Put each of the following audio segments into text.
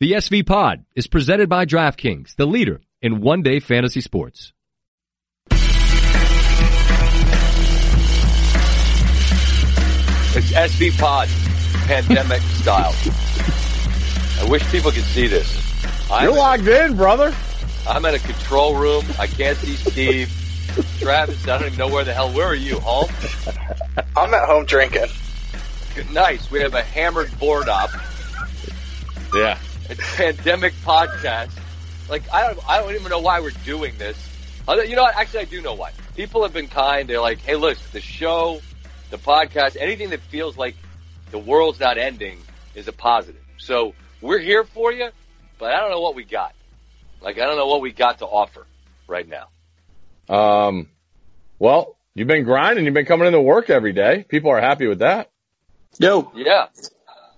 The SV Pod is presented by DraftKings, the leader in one day fantasy sports. It's SV Pod, pandemic style. I wish people could see this. I'm You're logged in, brother. I'm in a control room. I can't see Steve. Travis, I don't even know where the hell. Where are you? Home? I'm at home drinking. Nice. We have a hammered board up. Yeah. It's pandemic podcast. Like I don't, I don't even know why we're doing this. You know what? Actually, I do know why. People have been kind. They're like, "Hey, look, the show, the podcast, anything that feels like the world's not ending is a positive." So we're here for you, but I don't know what we got. Like I don't know what we got to offer right now. Um, well, you've been grinding. You've been coming into work every day. People are happy with that. Yo. Yeah.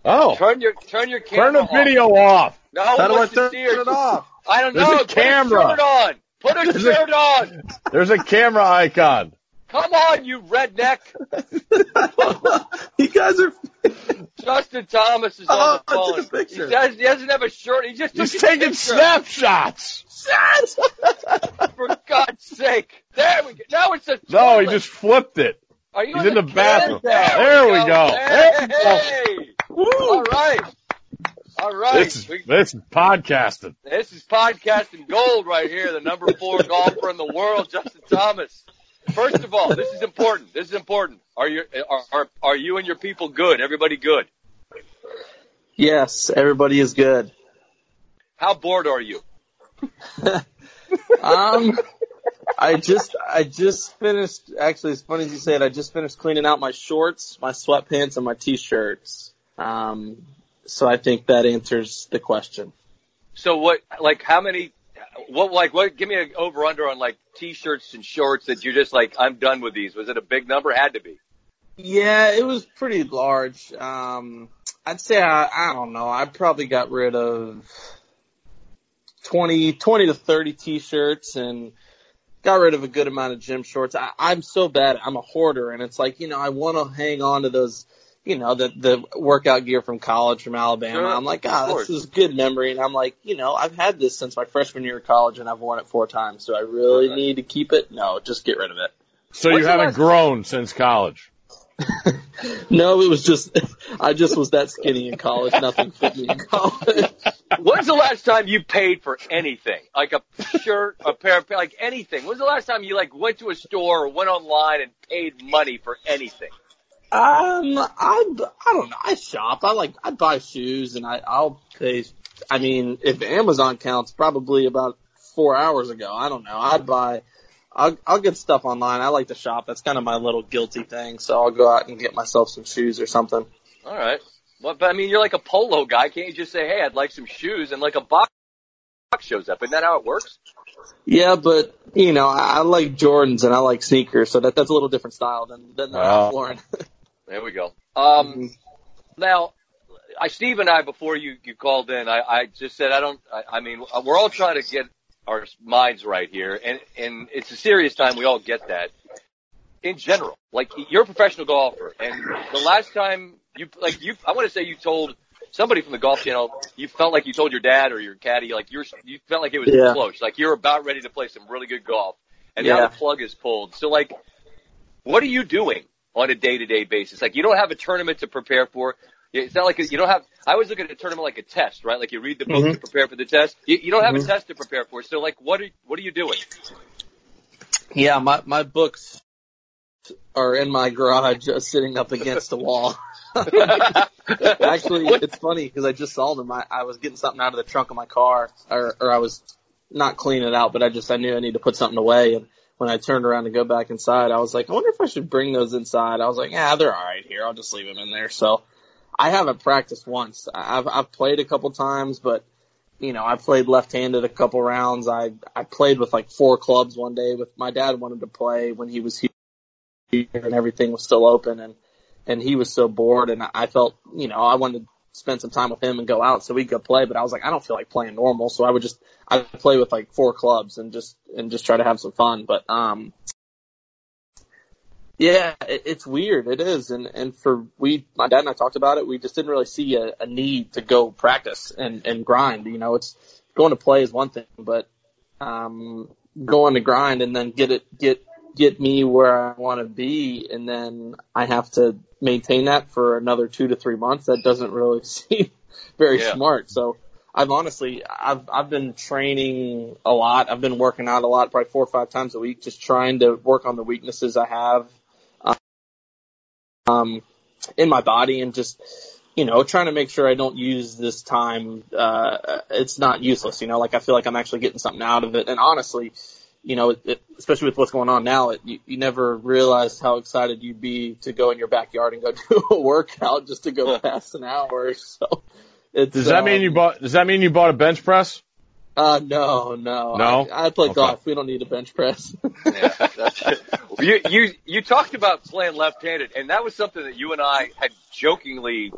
Oh. Turn your turn your camera. Turn the video off. No, How do I turn it off? I don't There's know. a camera. Put a shirt on. Put a There's shirt a, on. There's a camera icon. Come on, you redneck. you guys are. Justin Thomas is on oh, the phone. Oh, a picture. He, says he doesn't have a shirt. He just He's taking picture. snapshots. For God's sake. There we go. Now it's a No, he just flipped it. Are you He's in in the bathroom. There, There we we go. go. Hey, There we go. All right. All right. This is, We- this is podcasting. This is podcasting gold right here. The number four golfer in the world, Justin Thomas. First of all, this is important. This is important. Are you are are, are you and your people good? Everybody good? Yes, everybody is good. How bored are you? Um, I just, I just finished, actually, as funny as you say it, I just finished cleaning out my shorts, my sweatpants, and my t-shirts. Um, so I think that answers the question. So what? Like how many? What like what? Give me an over under on like t-shirts and shorts that you're just like I'm done with these. Was it a big number? Had to be. Yeah, it was pretty large. Um, I'd say I, I don't know. I probably got rid of 20, 20 to 30 t-shirts and got rid of a good amount of gym shorts. I, I'm so bad. I'm a hoarder and it's like, you know, I want to hang on to those, you know, the, the workout gear from college from Alabama. Sure, I'm like, of ah, course. this is good memory. And I'm like, you know, I've had this since my freshman year of college and I've worn it four times. Do I really Okay. need to keep it? No, just get rid of it. So What's you haven't last- grown since college. No, it was just, I just was that skinny in college. Nothing fit me in college. When's the last time you paid for anything? Like a shirt, a pair of like anything. When's the last time you like went to a store or went online and paid money for anything? Um, I, I don't know. I shop. I like, I buy shoes and I, I'll pay, I mean, if Amazon counts, probably about four hours ago. I don't know. I'd buy, I'll, I'll get stuff online. I like to shop. That's kind of my little guilty thing. So I'll go out and get myself some shoes or something. All right. Well, but I mean, you're like a polo guy. Can't you just say, "Hey, I'd like some shoes," and like a box shows up? Isn't that how it works? Yeah, but you know, I, I like Jordans and I like sneakers, so that that's a little different style than than. Ralph Lauren. There we go. Um, now, I, Steve and I, before you, you called in, I, I just said, I don't, I, I mean, we're all trying to get our minds right here and, and it's a serious time. We all get that in general. Like you're a professional golfer and the last time you, like you, I want to say you told somebody from the golf channel, you felt like you told your dad or your caddy, like you're, you felt like it was Yeah. close. Like you're about ready to play some really good golf and Yeah. now the plug is pulled. So like, what are you doing on a day to day basis? Like you don't have a tournament to prepare for. It's not like a, you don't have. I always look at a tournament like a test, right? Like you read the book Mhm. to prepare for the test. You, you don't have Mhm. a test to prepare for. So like, what are what are you doing? Yeah, my my books are in my garage, uh, sitting up against the wall. Actually, it's funny because I just saw them. I, I was getting something out of the trunk of my car, or or I was not cleaning it out, but I just I knew I needed to put something away. And when I turned around to go back inside, I was like, I wonder if I should bring those inside. I was like, yeah, they're all right here. I'll just leave them in there. So I haven't practiced once. I've I've played a couple times, but you know, I played left-handed a couple rounds. I I played with like four clubs one day. With my dad wanted to play when he was here and everything was still open, and and he was so bored, and I felt you know I wanted spend some time with him and go out so we could play. But I was like, I don't feel like playing normal, so I would just I would play with like four clubs and just and just try to have some fun. But um, Yeah, it, it's weird. It is, and and for we, my dad and I talked about it. We just didn't really see a, a need to go practice and and grind. You know, it's going to play is one thing, but um, going to grind and then get it get get me where I want to be, and then I have to maintain that for another two to three months. That doesn't really seem very Yeah. smart. So I've honestly, I've I've been training a lot. I've been working out a lot, probably four or five times a week, just trying to work on the weaknesses I have, um, in my body, and just you know, trying to make sure I don't use this time. Uh, it's not useless, you know. Like I feel like I'm actually getting something out of it, and honestly. You know, it, it, especially with what's going on now, it, you, you never realized how excited you'd be to go in your backyard and go do a workout just to go past an hour. So, it's, Does that mean um, you bought? Does that mean you bought a bench press? Uh, no, no. No? I, I play Okay. golf. We don't need a bench press. Yeah, that's it. You you you talked about playing left-handed, and that was something that you and I had jokingly,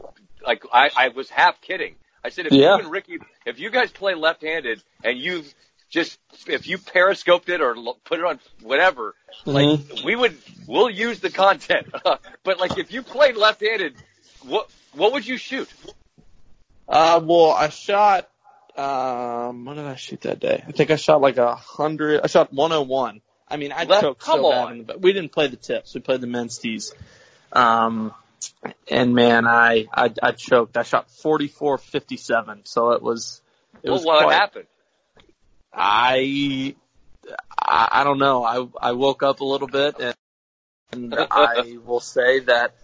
like I, I was half kidding. I said if Yeah. you and Ricky, if you guys play left-handed and you just if you periscoped it or put it on whatever, like Mm-hmm. we would we'll use the content. but like if you played left-handed, what what would you shoot? Uh, well, I shot, um, what did I shoot that day? I think I shot like a hundred, I shot 101. I mean, I Left- choked come so on. bad, in but we didn't play the tips. We played the men's tees. Um, and man, I, I, I choked. I shot 44.57. So it was, it Well, was what quite- happened? I, I, I don't know. I, I woke up a little bit and, and I will say that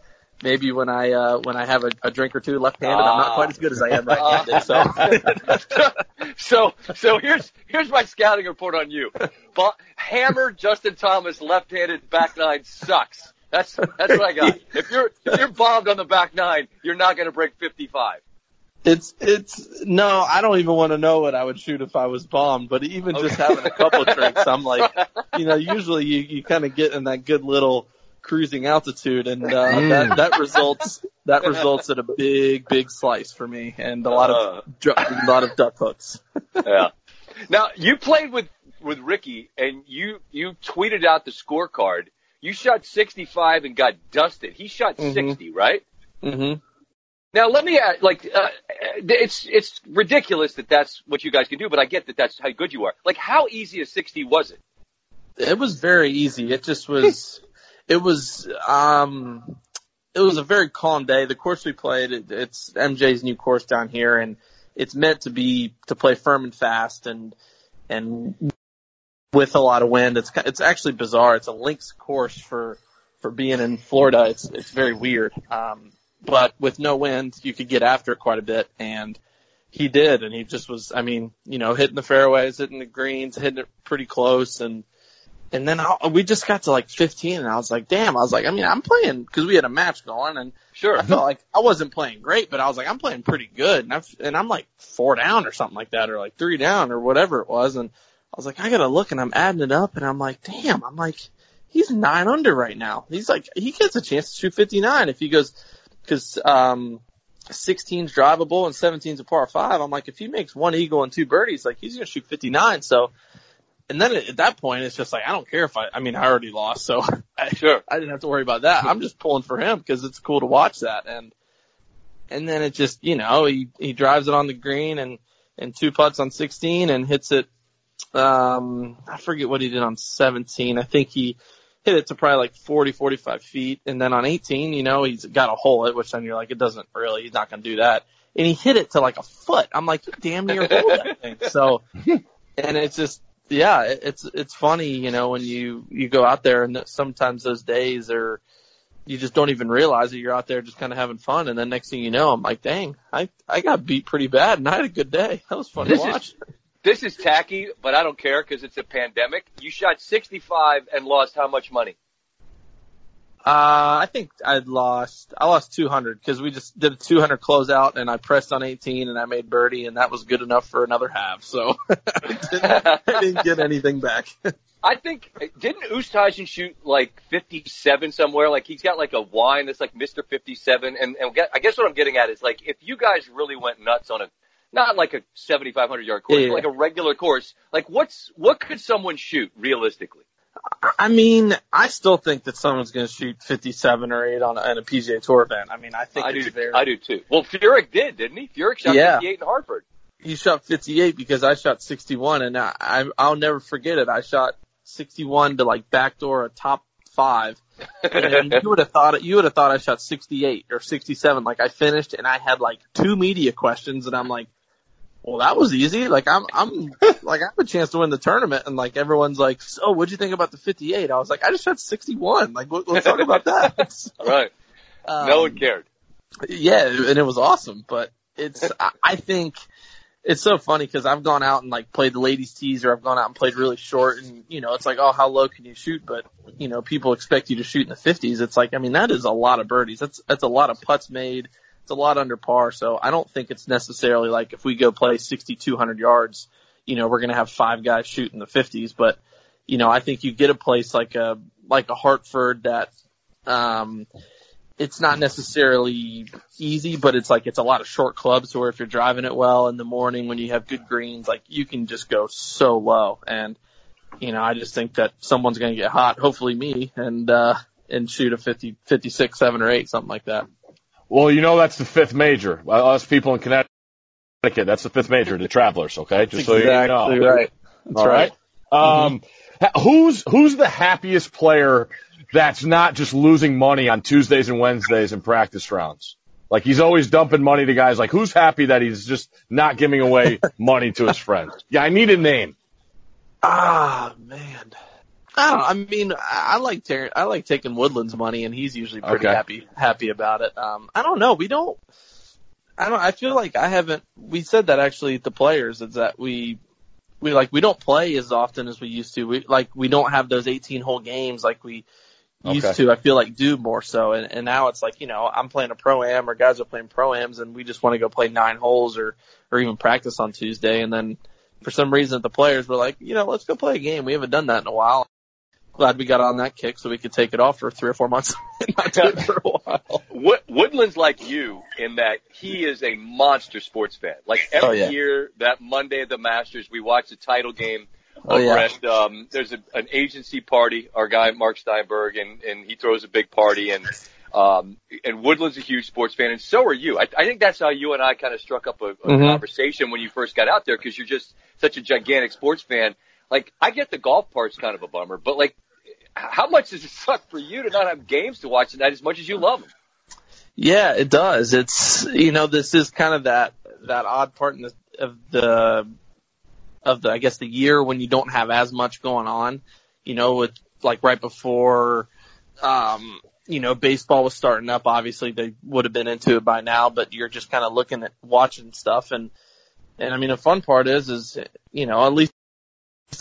maybe when I, uh, when I have a, a drink or two left-handed, I'm not quite as good as I am right-handed. So. so so here's here's my scouting report on you. But hammer Justin Thomas left-handed back nine sucks. That's that's what I got. If you're if you're bombed on the back nine, you're not going to break 55. It's it's no, I don't even want to know what I would shoot if I was bombed. But even just having a couple drinks, I'm like, you know, usually you you kind of get in that good little cruising altitude, and uh, that that results that results in a big big slice for me, and a lot Uh. of dr- a lot of duck hooks. Yeah. Now you played with with Ricky, and you you tweeted out the scorecard. You shot 65 and got dusted. He shot Mhm. 60, right? hmm Now let me ask, like, uh, it's it's ridiculous that that's what you guys can do, but I get that that's how good you are. Like, how easy a 60 was it? It was very easy. It just was. it was. Um, it was a very calm day. The course we played, it, it's MJ's new course down here, and it's meant to be to play firm and fast, and and with a lot of wind. It's it's actually bizarre. It's a links course for for being in Florida. It's it's very weird. Um, but with no wind, you could get after it quite a bit, and he did, and he just was. I mean, you know, hitting the fairways, hitting the greens, hitting it pretty close, and and then I, we just got to like 15, and I was like, damn. I was like, I mean, I'm playing because we had a match going, and Sure. I felt like I wasn't playing great, but I was like, I'm playing pretty good, and I and I'm like four down or something like that, or like three down or whatever it was, and I was like, I gotta look, and I'm adding it up, and I'm like, damn, I'm like, he's nine under right now. He's like, he gets a chance to shoot 59 if he goes, because um, 16's drivable and 17's a par five. I'm like, if he makes one eagle and two birdies, like he's gonna shoot 59. So, and then at that point, it's just like I don't care if I, I mean, I already lost, so I, Sure. I didn't have to worry about that. I'm just pulling for him because it's cool to watch that. And and then it just, you know, he he drives it on the green and and two putts on 16 and hits it. Um, I forget what he did on 17. I think he hit it to probably like 40, 45 feet. And then on 18, you know, he's got to hole it, which then you're like, it doesn't really, he's not going to do that. And he hit it to like a foot. I'm like, you damn near hole that thing. So, and it's just, yeah, it's, it's funny, you know, when you, you go out there and sometimes those days are, you just don't even realize that you're out there just kind of having fun. And then next thing you know, I'm like, dang, I, I got beat pretty bad and I had a good day. That was fun This to is- watch. This is tacky, but I don't care because it's a pandemic. You shot 65 and lost how much money? Uh, I think I'd lost, I lost 200 because we just did a 200 closeout and I pressed on 18 and I made birdie and that was good enough for another half. So I, didn't, I didn't get anything back. I think didn't Oosthuizen shoot like 57 somewhere? Like he's got like a wine that's like Mr. 57, and and I guess what I'm getting at is like if you guys really went nuts on a not like a 7,500 yard course, Yeah, but like a regular course, like what's what could someone shoot realistically? I mean, I still think that someone's going to shoot 57 or 8 on a, on a PGA Tour event. I mean, I think I do. very. I do too. Well, Furyk did, didn't he? Furyk shot Yeah. 58 in Hartford. he shot 58 because I shot 61, and I, I I'll never forget it. I shot 61 to like backdoor a top five, and you would have thought it. You would have thought I shot 68 or 67. Like I finished, and I had like two media questions, and I'm like, well, that was easy. Like I'm I'm like I have a chance to win the tournament, and like everyone's like, so what'd you think about the 58? I was like, I just shot 61. Like let- let's talk about that. So, Right. no um, one cared. yeah, and it was awesome. But it's, I- I think it's so funny because I've gone out and like played the ladies tees or I've gone out and played really short and, you know, it's like, oh, how low can you shoot? But, you know, people expect you to shoot in the fifties. It's like, I mean, that is a lot of birdies. That's, that's a lot of putts made. It's a lot under par. So I don't think it's necessarily like if we go play 6,200 yards, you know, we're going to have five guys shoot in the fifties. But, you know, I think you get a place like a, like a Hartford that, um, it's not necessarily easy, but it's like it's a lot of short clubs. Where if you're driving it well in the morning when you have good greens, like you can just go so low. And you know, I just think that someone's going to get hot. Hopefully me and uh and shoot a 50, 56, seven or eight, something like that. Well, you know that's the fifth major. Us people in Connecticut, that's the fifth major, the Travelers. Okay, just so you know. right. That's All right. right. Um, ha- who's who's the happiest player that's not just losing money on Tuesdays and Wednesdays in practice rounds? Like he's always dumping money to guys. Like who's happy that he's just not giving away money to his friends? Yeah, I need a name. Ah man. I don't. I mean, I like Ter- I like taking Woodland's money, and he's usually pretty Okay. happy happy about it. Um, I don't know. We don't. I don't. I feel like I haven't. We said that actually the players is that we we like we don't play as often as we used to. We like we don't have those 18 hole games like we used Okay. to. I feel like do more so, and, and now it's like you know I'm playing a pro am or guys are playing pro ams, and we just want to go play nine holes or or even practice on Tuesday, and then for some reason the players were like, you know, let's go play a game. We haven't done that in a while. Glad we got on that kick so we could take it off for three or four months and not do it for a while. Wood, Woodland's like you in that he is a monster sports fan. Like every Oh, yeah. year, that Monday at the Masters, we watch the title game. Oh, yeah. at, um, there's a, an agency party. Our guy Mark Steinberg, and and he throws a big party. And um, and Woodland's a huge sports fan, and so are you. I, I think that's how you and I kind of struck up a, a Mhm. conversation when you first got out there because you're just such a gigantic sports fan. Like I get the golf part's kind of a bummer, but like, how much does it suck for you to not have games to watch tonight as much as you love them? Yeah, it does. It's you know this is kind of that that odd part in the, of the of the I guess the year when you don't have as much going on. You know, with like right before um you know baseball was starting up. Obviously, they would have been into it by now, but you're just kind of looking at watching stuff and and I mean the fun part is is you know at least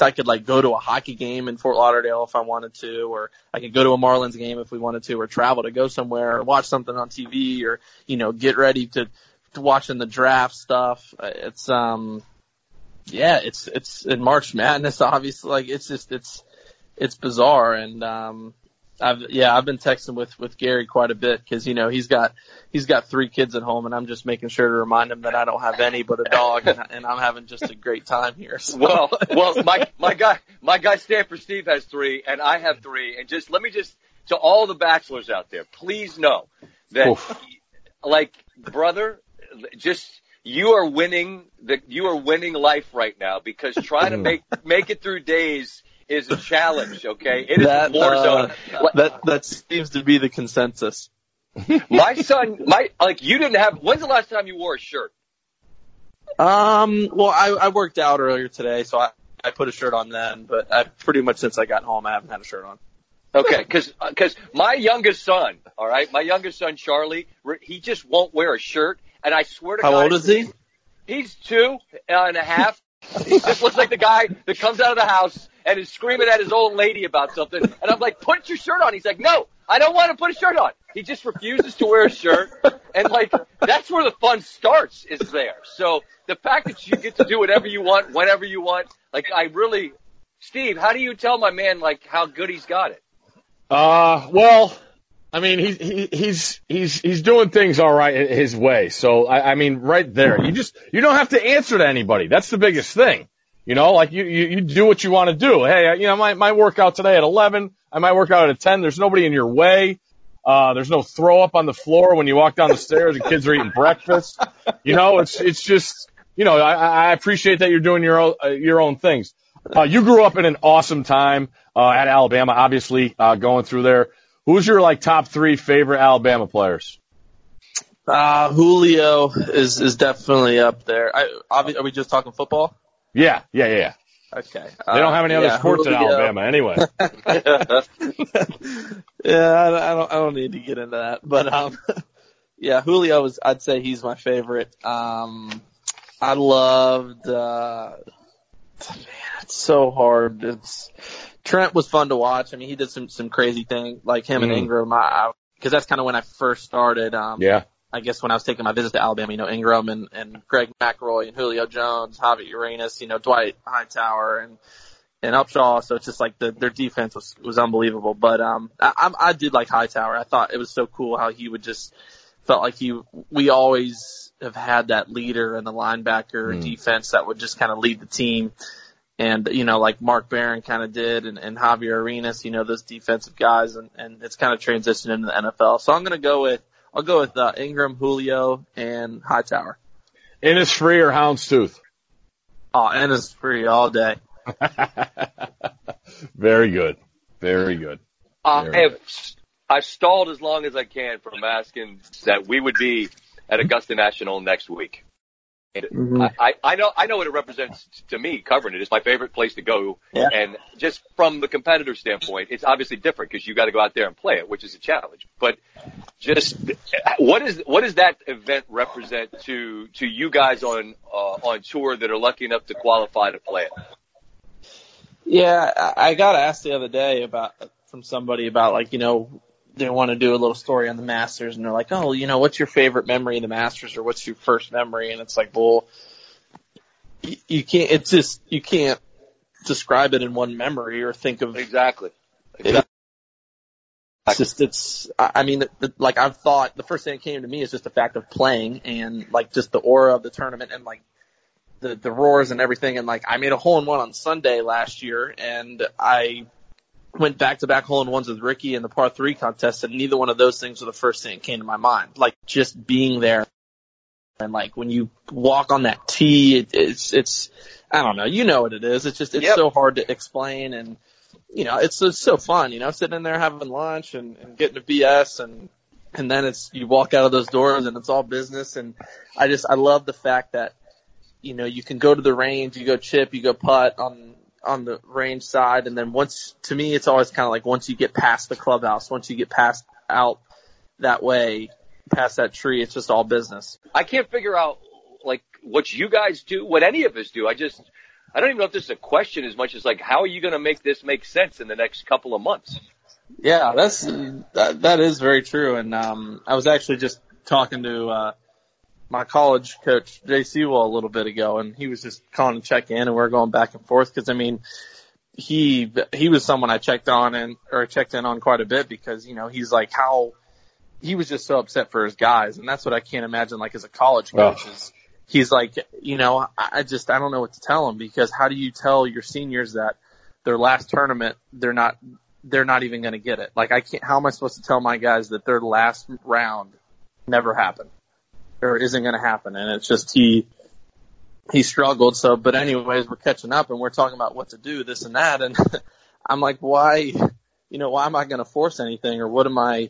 I could like go to a hockey game in Fort Lauderdale if I wanted to, or I could go to a Marlins game if we wanted to, or travel to go somewhere, or watch something on TV, or you know get ready to to watching the draft stuff. It's um, yeah, it's it's in March Madness. Obviously, like it's just it's it's bizarre, and um, I've yeah I've been texting with with Gary quite a bit because you know he's got he's got three kids at home, and I'm just making sure to remind him that I don't have any but a dog, and, and I'm having just a great time here. So. Well, well, my my guy, my guy Stanford Steve has three, and I have three. And just let me just to all the bachelors out there, please know that, Oof. like, brother, just you are winning the you are winning life right now because trying to mm. make make it through days is a challenge. Okay, it is that a war uh, zone. that that seems to be the consensus. My son, my like, you didn't have. When's the last time you wore a shirt? Um, well, I, I worked out earlier today, so I, I put a shirt on then, but I pretty much since I got home, I haven't had a shirt on. Okay, because because my youngest son, all right, my youngest son Charlie, he just won't wear a shirt, and I swear to How God, how old is he? He's two and a half. He just looks like the guy that comes out of the house and is screaming at his old lady about something. And I'm like, put your shirt on. He's like, no, I don't want to put a shirt on. He just refuses to wear a shirt. And like, that's where the fun starts is there. So the fact that you get to do whatever you want, whenever you want, like I really, Steve, how do you tell my man like how good he's got it? Uh, well, I mean, he's he, he's he's he's doing things all right his way. So I, I mean, right there, you just you don't have to answer to anybody. That's the biggest thing. You know, like you, you, you do what you want to do. Hey, you know, I might, might work out today at 11. I might work out at 10. There's nobody in your way. Uh, there's no throw up on the floor when you walk down the stairs and kids are eating breakfast. You know, it's, it's just, you know, I, I appreciate that you're doing your own, uh, your own things. Uh, you grew up in an awesome time, uh, at Alabama, obviously, uh, going through there. Who's your like top three favorite Alabama players? Uh, Julio is, is definitely up there. I, are we just talking football? Yeah, yeah, yeah. yeah. Okay. They don't have any Uh, other yeah, sports in. Alabama anyway. yeah, I, I don't, I don't need to get into that, but um, yeah, Julio is, I'd say he's my favorite. Um, I loved, uh, man, it's so hard. It's, Trent was fun to watch. I mean, he did some, some crazy thing, like him and Mhm. Ingram, I, I, cause that's kind of when I first started, um, yeah. I guess when I was taking my visit to Alabama, you know, Ingram and, and Greg McElroy and Julio Jones, Javier Arenas, you know, Dwight Hightower and, and Upshaw. So it's just like the, their defense was, was unbelievable. But, um, I, I I did like Hightower. I thought it was so cool how he would just felt like he, we always have had that leader and the linebacker Mm. defense that would just kind of lead the team. And, you know, like Mark Barron kind of did and, and Javier Arenas, you know, those defensive guys and, and it's kind of transitioned into the NFL. So I'm going to go with, I'll go with uh, Ingram, Julio, and Hightower. Innisfree or Houndstooth? Oh, Innisfree all day. Very good. Very good. I Very have I've stalled as long as I can from asking that we would be at Augusta National next week. And Mhm. I, I, I know I know what it represents to me covering it. It's my favorite place to go. Yeah. And just from the competitor standpoint, it's obviously different because you got to go out there and play it, which is a challenge. But just what is what does that event represent to to you guys on uh, on tour that are lucky enough to qualify to play it? Yeah, I I got asked the other day about from somebody about like you know they want to do a little story on the Masters and they're like, oh, you know, what's your favorite memory of the Masters or what's your first memory? And it's like, well, you, you can't. It's just you can't describe it in one memory or think of Exactly. It- It's just it's. I I mean, the, the, like I've thought the first thing that came to me is just the fact of playing and like just the aura of the tournament and like the the roars and everything. And like I made a hole in one on Sunday last year, and I went back to back hole in ones with Ricky in the par three contest, and neither one of those things were the first thing that came to my mind. Like just being there. And like when you walk on that tee, it, it's it's I don't know, you know what it is. It's just it's Yep. so hard to explain, and you know, it's, it's so fun, you know, sitting in there having lunch and, and getting a BS and, and then it's, you walk out of those doors and it's all business. And I just, I love the fact that, you know, you can go to the range, you go chip, you go putt on, on the range side. And then once, to me, it's always kind of like once you get past the clubhouse, once you get past out that way, past that tree, it's just all business. I can't figure out like what you guys do, what any of us do. I just, I don't even know if this is a question as much as like, how are you going to make this make sense in the next couple of months? Yeah, that's that that is very true. And um I was actually just talking to uh my college coach Jay Seawell a little bit ago and he was just calling to check in and we are going back and forth because I mean he he was someone I checked on and or checked in on quite a bit because you know he's like how he was just so upset for his guys and that's what I can't imagine like as a college coach is he's like you know I I just I don't know what to tell him because how do you tell your seniors that their last tournament they're not they're not even going to get it. Like I can't, how am I supposed to tell my guys that their last round never happened or isn't going to happen? And it's just he, he struggled. So, but anyways, we're catching up and we're talking about what to do, this and that. And I'm like, why, you know, why am I going to force anything or what am I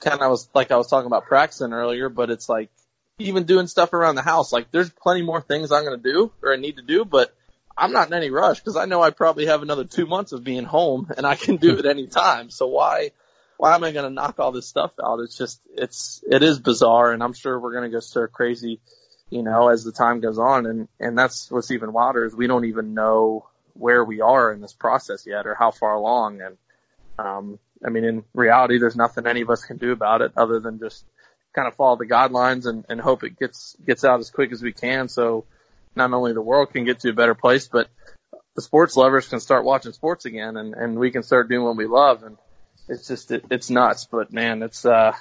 kind of was like I was talking about practicing earlier, but it's like even doing stuff around the house. Like there's plenty more things I'm going to do or I need to do, but I'm not in any rush because I know I probably have another two months of being home and I can do it any time. So why, why am I going to knock all this stuff out? It's just, it's, it is bizarre and I'm sure we're going to go stir crazy, you know, as the time goes on. And, and that's what's even wilder is we don't even know where we are in this process yet or how far along. And, um, I mean, in reality, there's nothing any of us can do about it other than just kind of follow the guidelines and, and hope it gets, gets out as quick as we can. So, not only the world can get to a better place, but the sports lovers can start watching sports again and, and we can start doing what we love. And it's just, it, it's nuts, but man, it's, uh,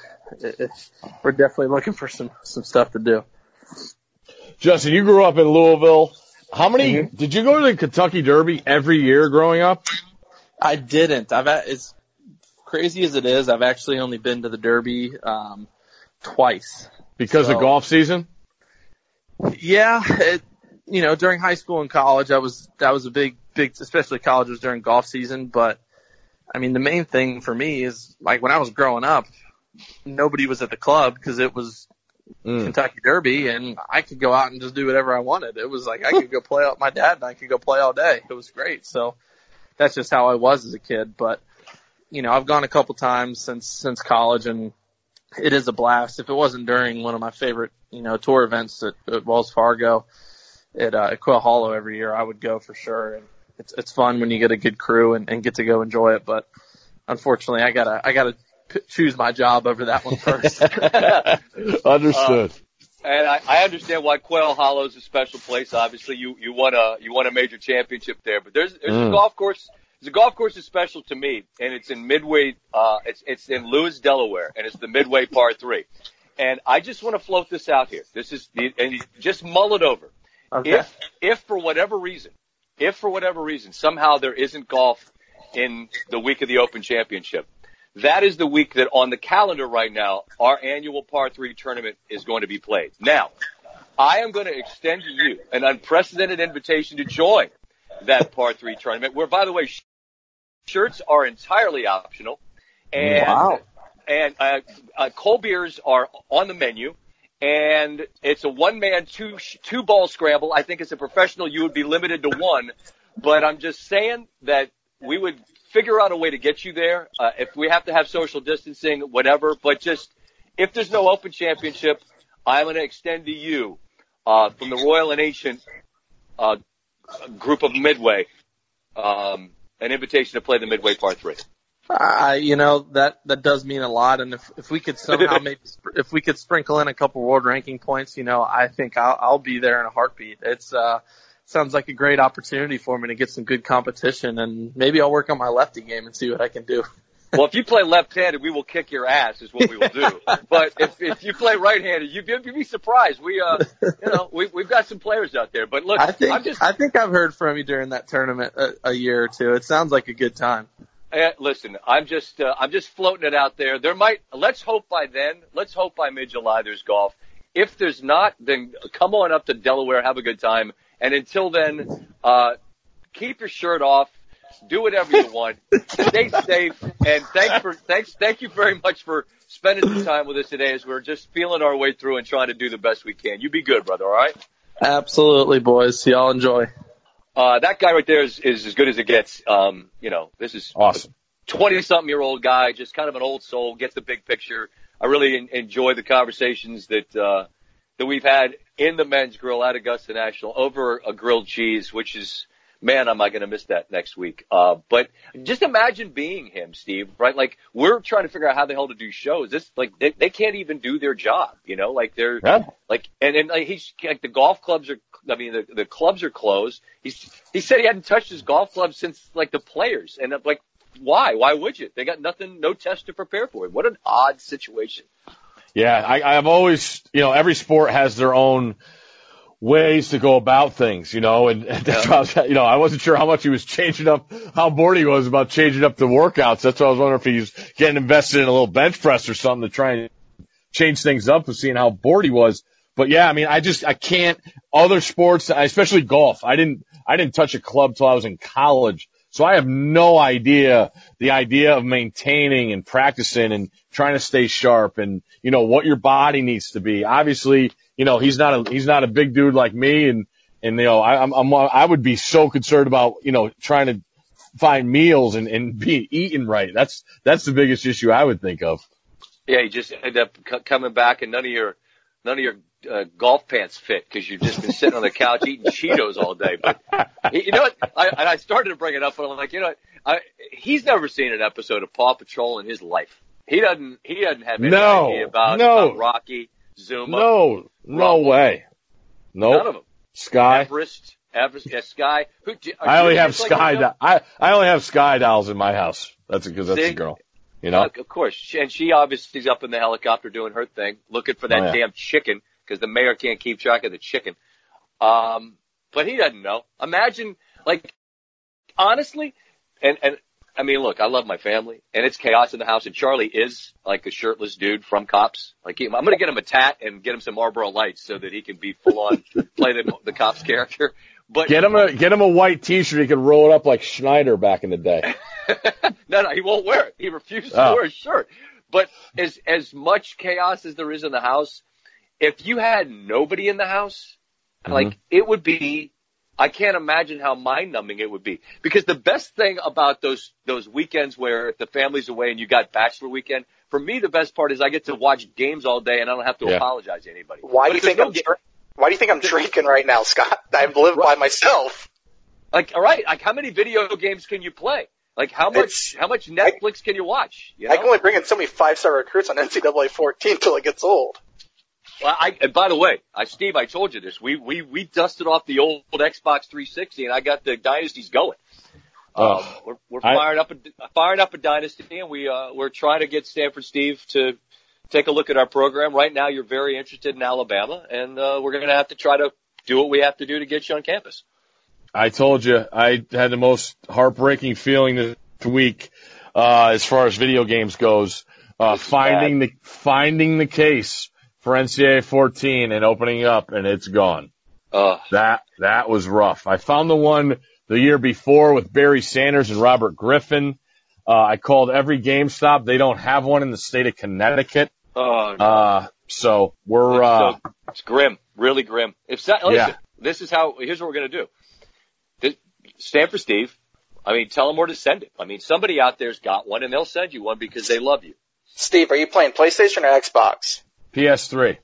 it, it's, we're definitely looking for some, some stuff to do. Justin, you grew up in Louisville. How many Mhm. did you go to the Kentucky Derby every year growing up? I didn't. I've a- as crazy as it is, I've actually only been to the Derby um, twice. Because of golf season? Yeah, it, you know, during high school and college, I was that was a big, big, especially college was during golf season. But I mean, the main thing for me is like when I was growing up, nobody was at the club because it was Mm. Kentucky Derby, and I could go out and just do whatever I wanted. It was like I could go play out my dad, and I could go play all day. It was great. So that's just how I was as a kid. But you know, I've gone a couple times since since college, and it is a blast. If it wasn't during one of my favorite, you know, tour events at, at Wells Fargo, at, uh, at Quail Hollow every year, I would go for sure. And it's it's fun when you get a good crew and, and get to go enjoy it. But unfortunately, I gotta I gotta p- choose my job over that one first. Understood. And I, I understand why Quail Hollow is a special place. Obviously, you you won a you won a major championship there. But there's there's a Mm. golf course. There's a golf course that's special to me, and it's in Midway. Uh, it's it's in Lewes, Delaware, and it's the Midway Par Three. And I just want to float this out here. This is the, and just mull it over. okay. If if for whatever reason, if for whatever reason somehow there isn't golf in the week of the Open Championship, that is the week that on the calendar right now our annual par three tournament is going to be played. Now, I am going to extend to you an unprecedented invitation to join that par three tournament, where by the way, sh- shirts are entirely optional, and Wow. and uh, uh, cold beers are on the menu. And it's a one man, two, two ball scramble. I think as a professional, you would be limited to one, but I'm just saying that we would figure out a way to get you there. Uh, if we have to have social distancing, whatever, but just if there's no open championship, I'm going to extend to you, uh, from the Royal and Ancient, uh, group of Midway, um, an invitation to play the Midway Par 3. I, you know, that, that does mean a lot. And if, if we could somehow maybe, if we could sprinkle in a couple world ranking points, you know, I think I'll, I'll be there in a heartbeat. It's, uh, sounds like a great opportunity for me to get some good competition and maybe I'll work on my lefty game and see what I can do. Well, if you play left-handed, we will kick your ass, is what we will do. but if if you play right-handed, you'd be, you'd be surprised. We, uh, you know, we we've got some players out there. But look, I think, I'm just I think I've heard from you during that tournament a, a year or two. It sounds like a good time. Eh, listen, I'm just uh, I'm just floating it out there. There might let's hope by then, let's hope by mid July there's golf. If there's not, then come on up to Delaware, have a good time. And until then, uh, keep your shirt off, do whatever you want, stay safe, and thanks for thanks thank you very much for spending some time with us today as we're just feeling our way through and trying to do the best we can. You be good, brother. All right. Absolutely, boys. Y'all enjoy. Uh, that guy right there is, is as good as it gets. Um, you know, this is Awesome. 20 something year old guy, just kind of an old soul, gets the big picture. I really en- enjoy the conversations that, uh, that we've had in the men's grill at Augusta National over a grilled cheese, which is, man, am I going to miss that next week. Uh, but just imagine being him, Steve, right? Like we're trying to figure out how the hell to do shows. This, like, they, they can't even do their job, you know, like they're, Yeah. like, and, and like he's like the golf clubs are. I mean, the the clubs are closed. He's he said he hadn't touched his golf club since like the players, and I'm like, why? Why would you? They got nothing, no test to prepare for. It. What an odd situation. Yeah, I, I've always, you know, every sport has their own ways to go about things, you know, and that's why I was, you know, I wasn't sure how much he was changing up, how bored he was about changing up the workouts. That's why I was wondering if he was getting invested in a little bench press or something to try and change things up and seeing how bored he was. But yeah, I mean, I just, I can't, other sports, especially golf, I didn't, I didn't touch a club till I was in college. So I have no idea the idea of maintaining and practicing and trying to stay sharp and, you know, what your body needs to be. Obviously, you know, he's not a, he's not a big dude like me and, and, you know, I, I'm, I'm, I would be so concerned about, you know, trying to find meals and, and be eating right. That's, that's the biggest issue I would think of. Yeah, you just end up c- coming back and none of your none of your uh, golf pants fit because you've just been sitting on the couch eating Cheetos all day. But you know what? I, and I started to bring it up, but I'm like, you know, what? I, he's never seen an episode of Paw Patrol in his life. He doesn't. He doesn't have any No, idea about, no. about Rocky, Zuma, No, no Rubble. way. none Nope. of them. Skye. Everest, Everest, yeah, Skye. Who, I only have like Skye. Do- I I only have Skye dolls in my house. That's because that's See? a girl. You know. Uh, of course. And she obviously is up in the helicopter doing her thing, looking for that Oh, yeah. damn chicken because the mayor can't keep track of the chicken. Um, but he doesn't know. Imagine, like, honestly, and and I mean, look, I love my family, and it's chaos in the house, and Charlie is like a shirtless dude from Cops. Like, he, I'm going to get him a tat and get him some Marlboro Lights so that he can be full on play the the Cops character. But Get him a get him a white T-shirt. He can roll it up like Schneider back in the day. no, no, he won't wear it. He refuses Oh. to wear a shirt. But as as much chaos as there is in the house, if you had nobody in the house, mm-hmm. like it would be I can't imagine how mind numbing it would be. Because the best thing about those those weekends where the family's away and you got bachelor weekend, for me the best part is I get to watch games all day and I don't have to Yeah. apologize to anybody. Why But do you think there's I'm no dr- Why do you think I'm drinking right now, Scott? I've live by myself. Like, all right, like how many video games can you play? Like how much It's- how much Netflix can you watch? You know? I can only bring in so many five star recruits on NCAA 14 till it gets old. Well, I, and by the way, I, Steve, I told you this. We, we, we dusted off the old Xbox 360 and I got the dynasties going. Um, Oh, we're, we're I- firing up a, firing up a dynasty and we, uh, we're trying to get Stanford Steve to take a look at our program. Right now, you're very interested in Alabama and, uh, we're going to have to try to do what we have to do to get you on campus. I told you I had the most heartbreaking feeling this week uh, as far as video games goes. Uh, finding the finding the case for NCAA 14 and opening up, and it's gone. Uh, That that was rough. I found the one the year before with Barry Sanders and Robert Griffin. Uh, I called every GameStop. They don't have one in the state of Connecticut. oh, no. Uh, so we're uh, It's, so- it's grim, really grim. If that, listen, Yeah. this is how. Here's what we're gonna do. This, Stanford Steve. I mean, tell them where to send it. I mean, somebody out there's got one, and they'll send you one because they love you. Steve, are you playing PlayStation or Xbox? PS3.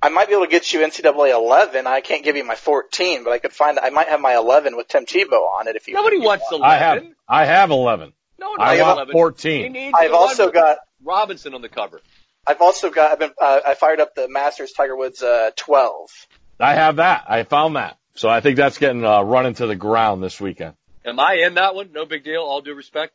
I might be able to get you NCAA 11. I can't give you my 14, but I could find. I might have my 11 with Tim Tebow on it if you. Nobody wants want. eleven. I have I have 11. No one I wants want 11. 14. I've also got. Robinson on the cover. I've also got. I've been. Uh, I fired up the Masters Tiger Woods uh, 12. I have that. I found that. So I think that's getting uh, run into the ground this weekend. Am I in that one? No big deal. All due respect.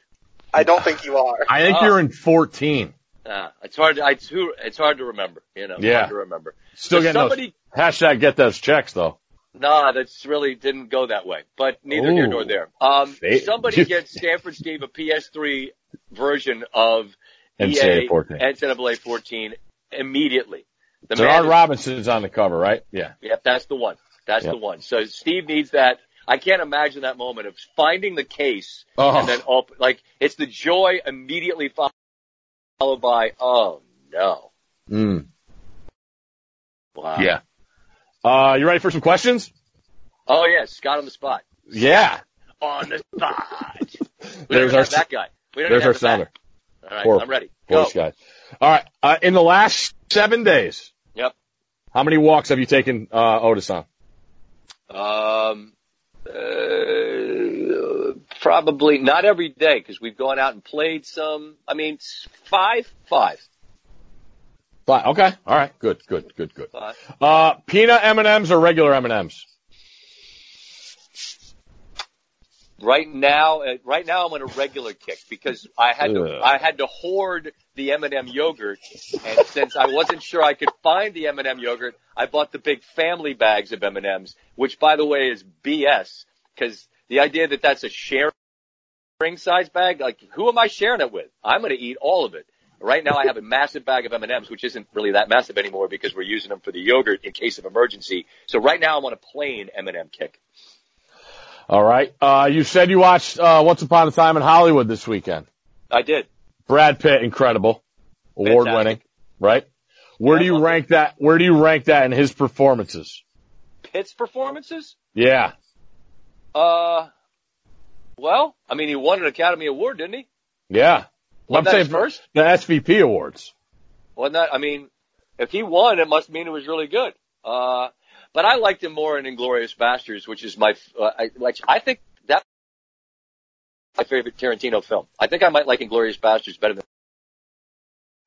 I don't think you are. I think Oh. you're in 14. Ah, it's hard. To, I, it's, who- it's hard to remember. You know, Yeah. hard to remember. Still getting somebody. those hashtag get those checks though. Nah, that's really didn't go that way. But neither here nor there. Um, somebody gets Stanford Steve a PS3 version of NCAA EA 14. NCAA 14 immediately. Denard is- Robinson's on the cover, right? Yeah. Yep, that's the one. That's Yep. the one. So Steve needs that. I can't imagine that moment of finding the case Oh. and then op- like it's the joy immediately fo- followed by oh no. Mm. Wow. Yeah. Uh, you ready for some questions? Oh yeah, Scott on the spot. Yeah. On the spot. There's our that guy. There's our sounder. All right, Poor- I'm ready. Go. Voice guy. All right. Uh, in the last seven days, Yep. how many walks have you taken uh, Otis on? Um, uh, probably not every day because we've gone out and played some. I mean, five, five, Five. Okay. All right. Good. Good. Good. Good. five. Uh, peanut M and M's or regular M and M's? Right now, uh, right now I'm on a regular kick because I had to, Ugh. I had to hoard the M&M yogurt, and since I wasn't sure I could find the M&M yogurt, I bought the big family bags of M&Ms, which by the way is BS because the idea that that's a sharing size bag, like who am I sharing it with? I'm going to eat all of it. Right now I have a massive bag of M&Ms, which isn't really that massive anymore because we're using them for the yogurt in case of emergency. So right now I'm on a plain M&M kick. All right. Uh, you said you watched uh, Once Upon a Time in Hollywood this weekend. I did. Brad Pitt, incredible, award winning, right? Where Yeah, do you loved it. rank that? Where do you rank that in his performances? Pitt's performances? Yeah. Uh, well, I mean, he won an Academy Award, didn't he? Yeah. Wasn't I'm that saying first? the SVP awards. Wasn't that? I mean, if he won, it must mean it was really good. Uh, but I liked him more in Inglourious Basterds, which is my, uh, I, which I think that my favorite Tarantino film. I think I might like Inglourious Basterds better than.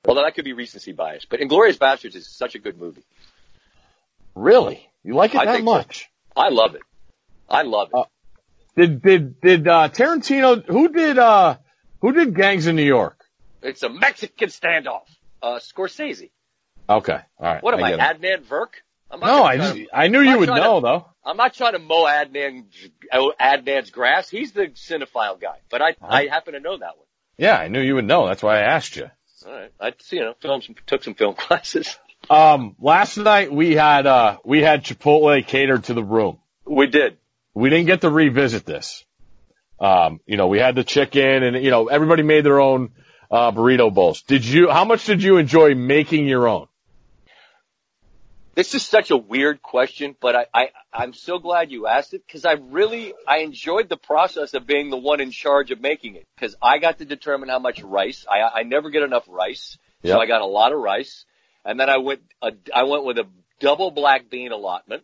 Although that could be recency bias, but Inglourious Basterds is such a good movie. Really? You like it I that think so. much? I love it. I love it. Uh, Did did did uh, Tarantino? Who did uh who did Gangs in New York? It's a Mexican standoff. Uh, Scorsese. Okay, all right. What am I, it. Adnan Virk? I'm not No, I just, to- I knew I'm you would trying to- know though. I'm not trying to mow Adnan, Adnan's grass. He's the cinephile guy, but I, I happen to know that one. Yeah, I knew you would know. That's why I asked you. All right. I, see you know, film some, took some film classes. Um, last night we had, uh, we had Chipotle catered to the room. We did. We didn't get to revisit this. Um, you know, we had the chicken and, you know, everybody made their own, uh, burrito bowls. Did you, how much did you enjoy making your own? This is such a weird question, but I, I I'm so glad you asked it because I really I enjoyed the process of being the one in charge of making it because I got to determine how much rice. I I never get enough rice, Yep. so I got a lot of rice, and then I went a, I went with a double black bean allotment,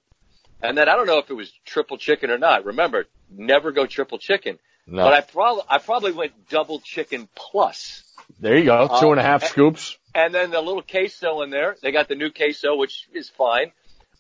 and then I don't know if it was triple chicken or not. Remember, never go triple chicken. No. But I probably I probably went double chicken plus. there you go. Two and a half Uh, scoops. And then the little queso in there. They got the new queso, which is fine.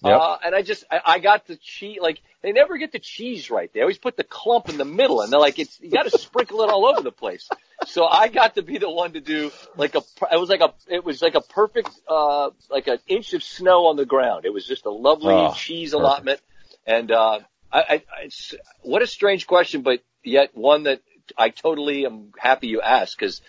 Yep. Uh, and I just, I, I got the cheese, like, they never get the cheese right. They always put the clump in the middle and they're like, it's, you gotta sprinkle it all over the place. So I got to be the one to do like a, it was like a, it was like a perfect, uh, like an inch of snow on the ground. It was just a lovely Oh, cheese perfect. allotment. And, uh, I, I, it's, what a strange question, but yet one that I totally am happy you asked because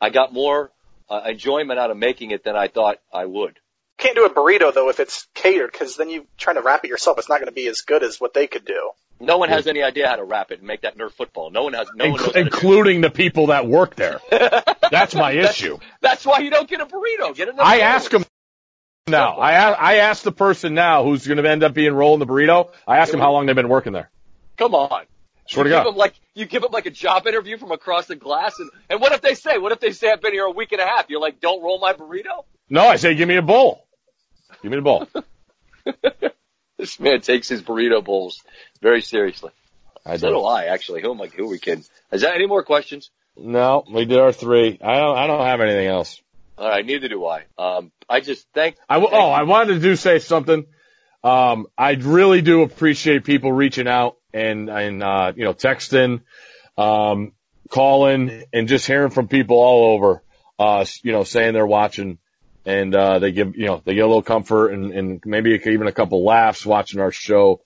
I got more uh, enjoyment out of making it than I thought I would. Can't do a burrito though if it's catered because then you trying to wrap it yourself. It's not going to be as good as what they could do. No one has any idea how to wrap it and make that Nerf football. No one has. No one. Inc- how including the people that work there. That's my issue. it. That's why you don't get a burrito. Get another. I ask them now. I ask the person now who's going to end up being rolling the burrito. I ask them how long they've been working there. Come on. Swear to you God. give them like you give them like a job interview from across the glass, and and what if they say? What if they say I've been here a week and a half? You're like, don't roll my burrito. No, I say give me a bowl. Give me the bowl. This man takes his burrito bowls very seriously. I So do do. I actually. Who am I? Who are we kidding? Is that any more questions? No, we did our three. I don't. I don't have anything else. All right, neither do I. Um, I just thank. I w- thank oh, I wanted to do say something. Um, I really do appreciate people reaching out and and uh, you know texting, um, calling, and just hearing from people all over. Uh, you know, saying they're watching, and uh, they give you know they get a little comfort and and maybe even a couple laughs watching our show,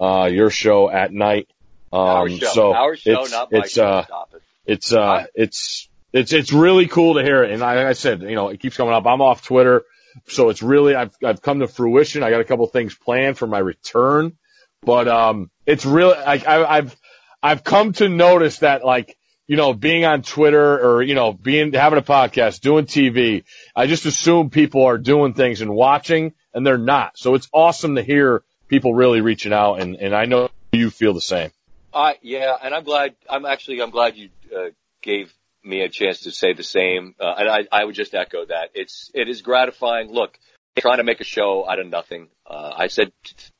uh, your show at night. Um, our show, so our show, it's not my it's show. uh it. it's uh it's it's it's really cool to hear it and like I said you know it keeps coming up I'm off Twitter so it's really I've I've come to fruition I got a couple things planned for my return but um it's really like I I've I've come to notice that like you know being on Twitter or you know being having a podcast doing TV I just assume people are doing things and watching and they're not so it's awesome to hear people really reaching out and and I know you feel the same Uh, yeah, and I'm glad. I'm actually. I'm glad you uh, gave me a chance to say the same. Uh, and I, I would just echo that. It's. It is gratifying. Look, trying to make a show out of nothing. Uh, I said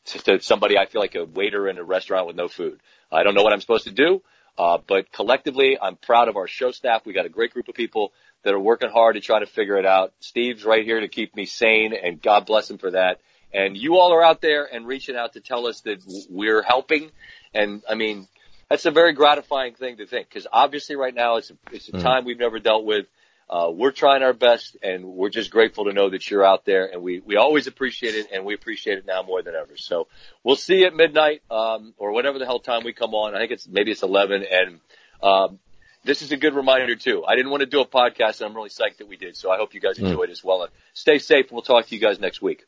to somebody, I feel like a waiter in a restaurant with no food. I don't know what I'm supposed to do. Uh, but collectively, I'm proud of our show staff. We got a great group of people that are working hard to try to figure it out. Steve's right here to keep me sane, and God bless him for that. And you all are out there and reaching out to tell us that we're helping. And I mean, that's a very gratifying thing to think because obviously right now it's a, it's a time we've never dealt with. Uh, we're trying our best and we're just grateful to know that you're out there and we, we always appreciate it and we appreciate it now more than ever. So we'll see you at midnight, um, or whatever the hell time we come on. I think it's, maybe it's 11 and, um, this is a good reminder too. I didn't want to do a podcast and I'm really psyched that we did. So I hope you guys enjoyed it as well. And stay safe. We'll talk to you guys next week.